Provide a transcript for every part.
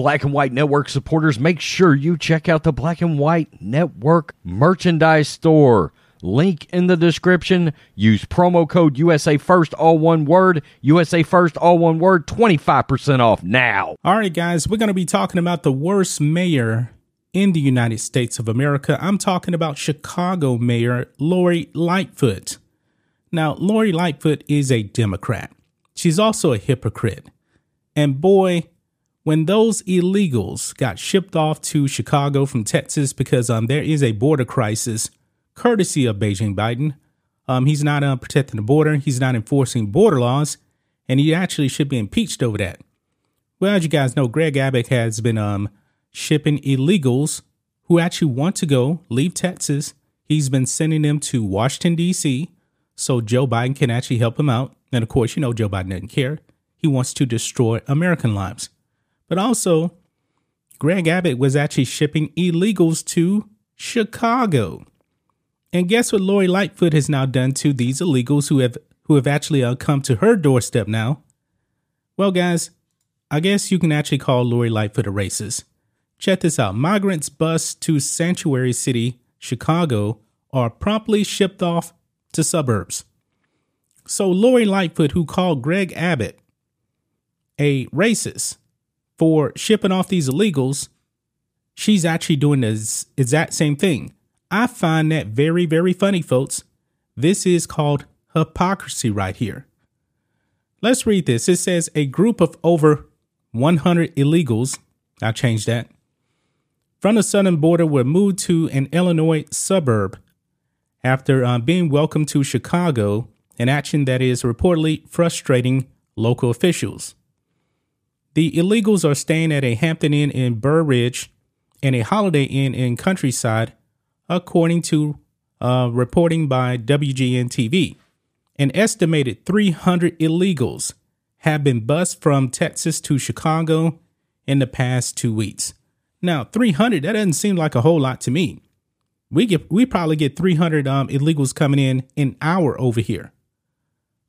Black and White Network supporters, make sure you check out the Black and White Network merchandise store. Link in the description. Use promo code USA First, all one word. USA First, all one word. 25% off now. All right, guys, we're going to be talking about the worst mayor in the United States of America. I'm talking about Chicago Mayor Lori Lightfoot. Now, Lori Lightfoot is a Democrat. She's also a hypocrite. And boy, when those illegals got shipped off to Chicago from Texas because um, there is a border crisis, courtesy of Beijing Biden, um, he's not uh, protecting the border, he's not enforcing border laws, and he actually should be impeached over that. Well, as you guys know, Greg Abbott has been um, shipping illegals who actually want to go leave Texas. He's been sending them to Washington, D.C., so Joe Biden can actually help him out. And of course, you know, Joe Biden doesn't care. He wants to destroy American lives. But also, Greg Abbott was actually shipping illegals to Chicago. And guess what Lori Lightfoot has now done to these illegals who have who have actually uh, come to her doorstep now? Well, guys, I guess you can actually call Lori Lightfoot a racist. Check this out. Migrants bused to Sanctuary City, Chicago, are promptly shipped off to suburbs. So Lori Lightfoot, who called Greg Abbott a racist for shipping off these illegals, she's actually doing the exact same thing. I find that very, very funny, folks. This is called hypocrisy right here. Let's read this. It says a group of over 100 illegals, I changed that, from the southern border were moved to an Illinois suburb after uh, being welcomed to Chicago, an action that is reportedly frustrating local officials. The illegals are staying at a Hampton Inn in Burr Ridge and a Holiday Inn in Countryside, according to uh, reporting by WGN TV. An estimated 300 illegals have been bused from Texas to Chicago in the past two weeks. Now, 300, that doesn't seem like a whole lot to me. We get we probably get 300 um, illegals coming in an hour over here.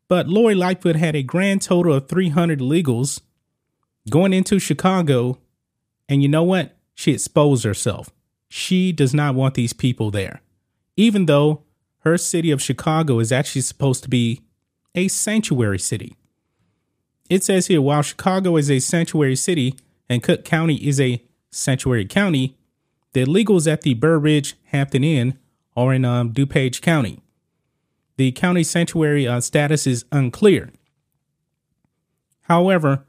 But Lori Lightfoot had a grand total of 300 illegals going into Chicago. And you know what? She exposed herself. She does not want these people there. Even though her city of Chicago is actually supposed to be a sanctuary city. It says here while Chicago is a sanctuary city and Cook County is a Sanctuary County, the illegals at the Burr Ridge Hampton Inn are in um, DuPage County. The county sanctuary uh, status is unclear. However,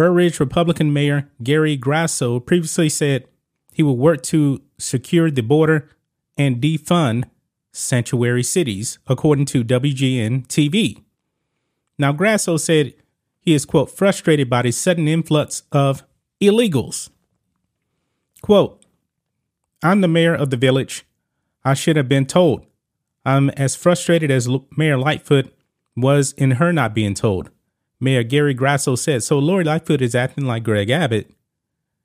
Burr Ridge Republican Mayor Gary Grasso previously said he would work to secure the border and defund sanctuary cities, according to WGN TV. Now, Grasso said he is, quote, frustrated by the sudden influx of illegals Quote, I'm the mayor of the village. I should have been told. I'm as frustrated as Mayor Lightfoot was in her not being told. Mayor Gary Grasso said, so Lori Lightfoot is acting like Greg Abbott.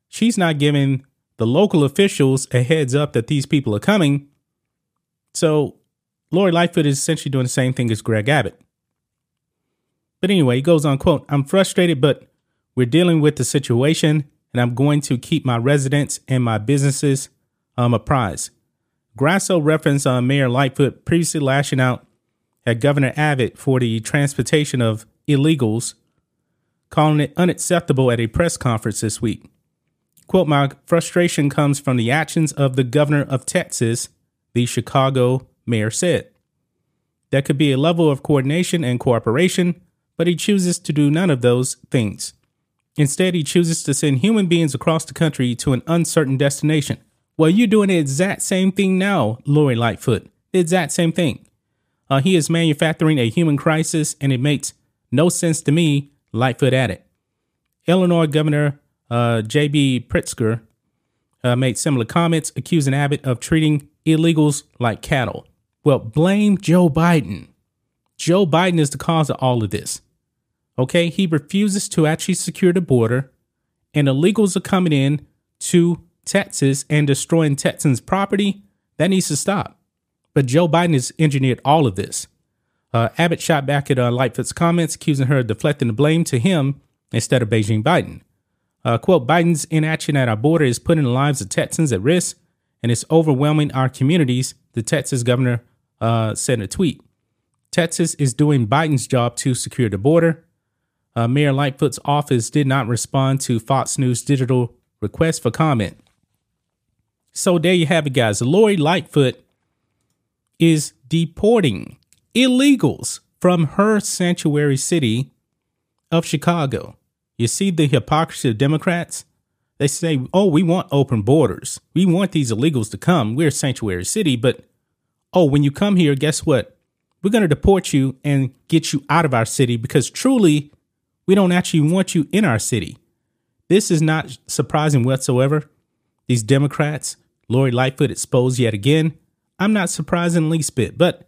She's not giving the local officials a heads up that these people are coming. So Lori Lightfoot is essentially doing the same thing as Greg Abbott. But anyway, he goes on, quote, I'm frustrated, but we're dealing with the situation and I'm going to keep my residents and my businesses um, apprised. Grasso referenced uh, Mayor Lightfoot previously lashing out at Governor Abbott for the transportation of illegals, calling it unacceptable at a press conference this week. Quote, my frustration comes from the actions of the governor of Texas, the Chicago mayor said. There could be a level of coordination and cooperation, but he chooses to do none of those things. Instead, he chooses to send human beings across the country to an uncertain destination. Well, you're doing the exact same thing now, Lori Lightfoot. The exact same thing. Uh, he is manufacturing a human crisis, and it makes no sense to me. Lightfoot added. Illinois Governor uh, J.B. Pritzker uh, made similar comments, accusing Abbott of treating illegals like cattle. Well, blame Joe Biden. Joe Biden is the cause of all of this. Okay, he refuses to actually secure the border, and illegals are coming in to Texas and destroying Texans' property. That needs to stop. But Joe Biden has engineered all of this. Uh, Abbott shot back at uh, Lightfoot's comments, accusing her of deflecting the blame to him instead of Beijing Biden. Uh, quote, Biden's inaction at our border is putting the lives of Texans at risk and it's overwhelming our communities, the Texas governor uh, said in a tweet. Texas is doing Biden's job to secure the border. Uh, Mayor Lightfoot's office did not respond to Fox News Digital request for comment. So there you have it, guys. Lori Lightfoot is deporting illegals from her sanctuary city of Chicago. You see the hypocrisy of Democrats? They say, oh, we want open borders. We want these illegals to come. We're a sanctuary city. But, oh, when you come here, guess what? We're going to deport you and get you out of our city because truly, we don't actually want you in our city. This is not surprising whatsoever. These Democrats, Lori Lightfoot exposed yet again. I'm not surprised in the least bit, but